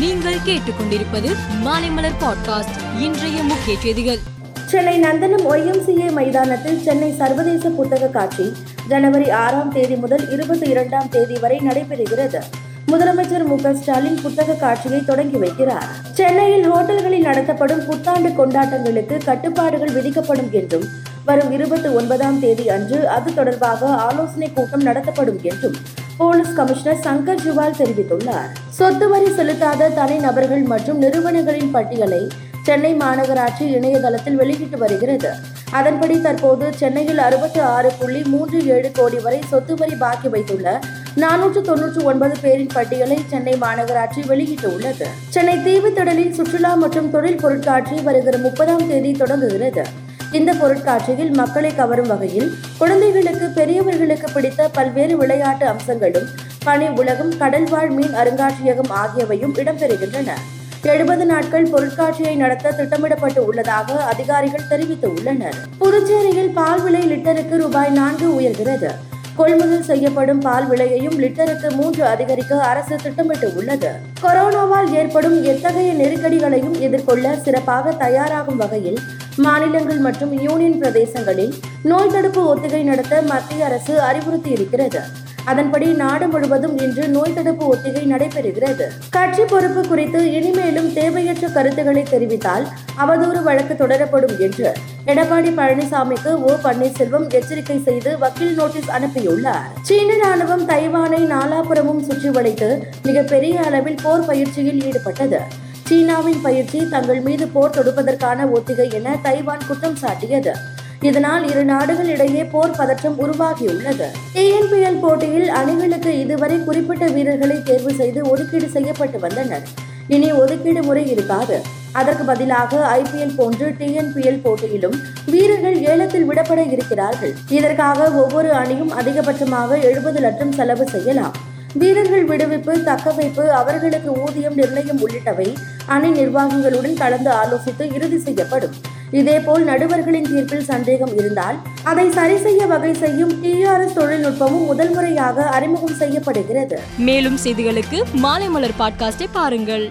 நீங்கள் கேட்டுக்கொண்டிருப்பது மாலைமலர் பாட்காஸ்ட் இன்றைய முக்கிய செய்திகள். சென்னை நந்தனம் ஒய்எம்சிஏ மைதானத்தில் சென்னை சர்வதேச புத்தக காட்சி ஜனவரி ஆறாம் தேதி முதல் இருபத்தி இரண்டாம் தேதி வரை நடைபெறுகிறது. முதலமைச்சர் மு ஸ்டாலின் புத்தக காட்சியை தொடங்கி வைக்கிறார். சென்னையில் ஹோட்டல்களில் நடத்தப்படும் புத்தாண்டு கொண்டாட்டங்களுக்கு கட்டுப்பாடுகள் விதிக்கப்படும் என்றும் வரும் இருபத்தி ஒன்பதாம் தேதி அன்று அது தொடர்பாக ஆலோசனை கூட்டம் நடத்தப்படும் என்றும் போலீஸ் கமிஷனர் சங்கர் ஜுவால் தெரிவித்துள்ளார். சொத்து வரி செலுத்தாத தனிநபர்கள் மற்றும் நிறுவனங்களின் பட்டியலை சென்னை மாநகராட்சி இணையதளத்தில் வெளியிட்டு வருகிறது. அதன்படி தற்போது சென்னையில் அறுபத்தி ஆறு புள்ளி மூன்று ஏழு கோடி வரை சொத்து வரி பாக்கி வைத்துள்ள நானூற்று தொன்னூற்று ஒன்பது பேரின் பட்டியலை சென்னை மாநகராட்சி வெளியிட்டுள்ளது. சென்னை தீவுத்திடலில் சுற்றுலா மற்றும் தொழில் பொருட்காட்சி வருகிற முப்பதாம் தேதி தொடங்குகிறது. இந்த பொருட்காட்சியில் மக்களை கவரும் வகையில் குழந்தைகளுக்கு பெரியவர்களுக்கு பிடித்த பல்வேறு விளையாட்டு அம்சங்களும் பனி உலகம் கடல்வாழ் மீன் அருங்காட்சியகம் ஆகியவையும் இடம்பெறுகின்றன. எழுபது நாட்கள் பொருட்காட்சியை நடத்த திட்டமிடப்பட்டு உள்ளதாக அதிகாரிகள் தெரிவித்துள்ளனர். புதுச்சேரியில் பால் விலை லிட்டருக்கு ரூபாய் நான்கு உயர்கிறது. கொள்முதல் செய்யப்படும் பால் விலையையும் லிட்டருக்கு மூன்று அதிகரிக்க அரசு திட்டமிட்டு உள்ளது கொரோனாவால் ஏற்படும் எத்தகைய நெருக்கடிகளையும் எதிர்கொள்ள சிறப்பாக தயாராகும் வகையில் மாநிலங்கள் மற்றும் யூனியன் பிரதேசங்களில் நோய் தடுப்பு ஒத்திகை நடத்த மத்திய அரசு அறிவுறுத்தி இருக்கிறது அதன்படி நாடு முழுவதும் இன்று நோய் தடுப்பு ஒத்திகை நடைபெறுகிறது. கட்சி பொறுப்பு குறித்து இனிமேலும் தேவையற்ற கருத்துக்களை தெரிவித்தால் அவதூறு வழக்கு தொடரப்படும் என்று எடப்பாடி பழனிசாமிக்கு ஓ பன்னீர்செல்வம் எச்சரிக்கை செய்து வக்கீல் நோட்டீஸ் அனுப்பியுள்ளார். சீன ராணுவம் தைவானை நாலாபுரமும் சுற்றி வளைத்து மிகப்பெரிய அளவில் போர் பயிற்சியில் ஈடுபட்டது. சீனாவின் பயிற்சி தங்கள் மீது போர் தொடுப்பதற்கான ஒத்திகை என தைவான் குற்றம் சாட்டியது. இதனால் இரு நாடுகளிடையே போர் பதற்றம் உருவாகியுள்ளது. டிஎன்பிஎல் போட்டியில் அணிகளுக்கு இதுவரை குறிப்பிட்ட வீரர்களை தேர்வு செய்து ஒதுக்கீடு செய்யப்பட்டு வந்தனர். இனி ஒதுக்கீடு முறை இருக்காது. அதற்கு பதிலாக ஐபிஎல் போன்று டிஎன்பிஎல் போட்டியிலும் வீரர்கள் ஏலத்தில் விடப்பட இருக்கிறார்கள். இதற்காக ஒவ்வொரு அணியும் அதிகபட்சமாக எழுபது லட்சம் செலவு செய்யலாம். வீரர்கள் விடுவிப்பு தக்கவைப்பு அவர்களுக்கு ஊதியம் நிர்ணயம் உள்ளிட்டவை அணை நிர்வாகிகளுடன் கலந்து ஆலோசித்து இறுதி செய்யப்படும். இதேபோல் நடுவர்களின் தீர்ப்பில் சந்தேகம் இருந்தால் அதை சரி செய்ய வகை செய்யும் டிஆர்எஸ் தொழில்நுட்பமும் முதல் முறையாக அறிமுகம் செய்யப்படுகிறது. மேலும் செய்திகளுக்கு மாலை மலர் பாட்காஸ்டை பாருங்கள்.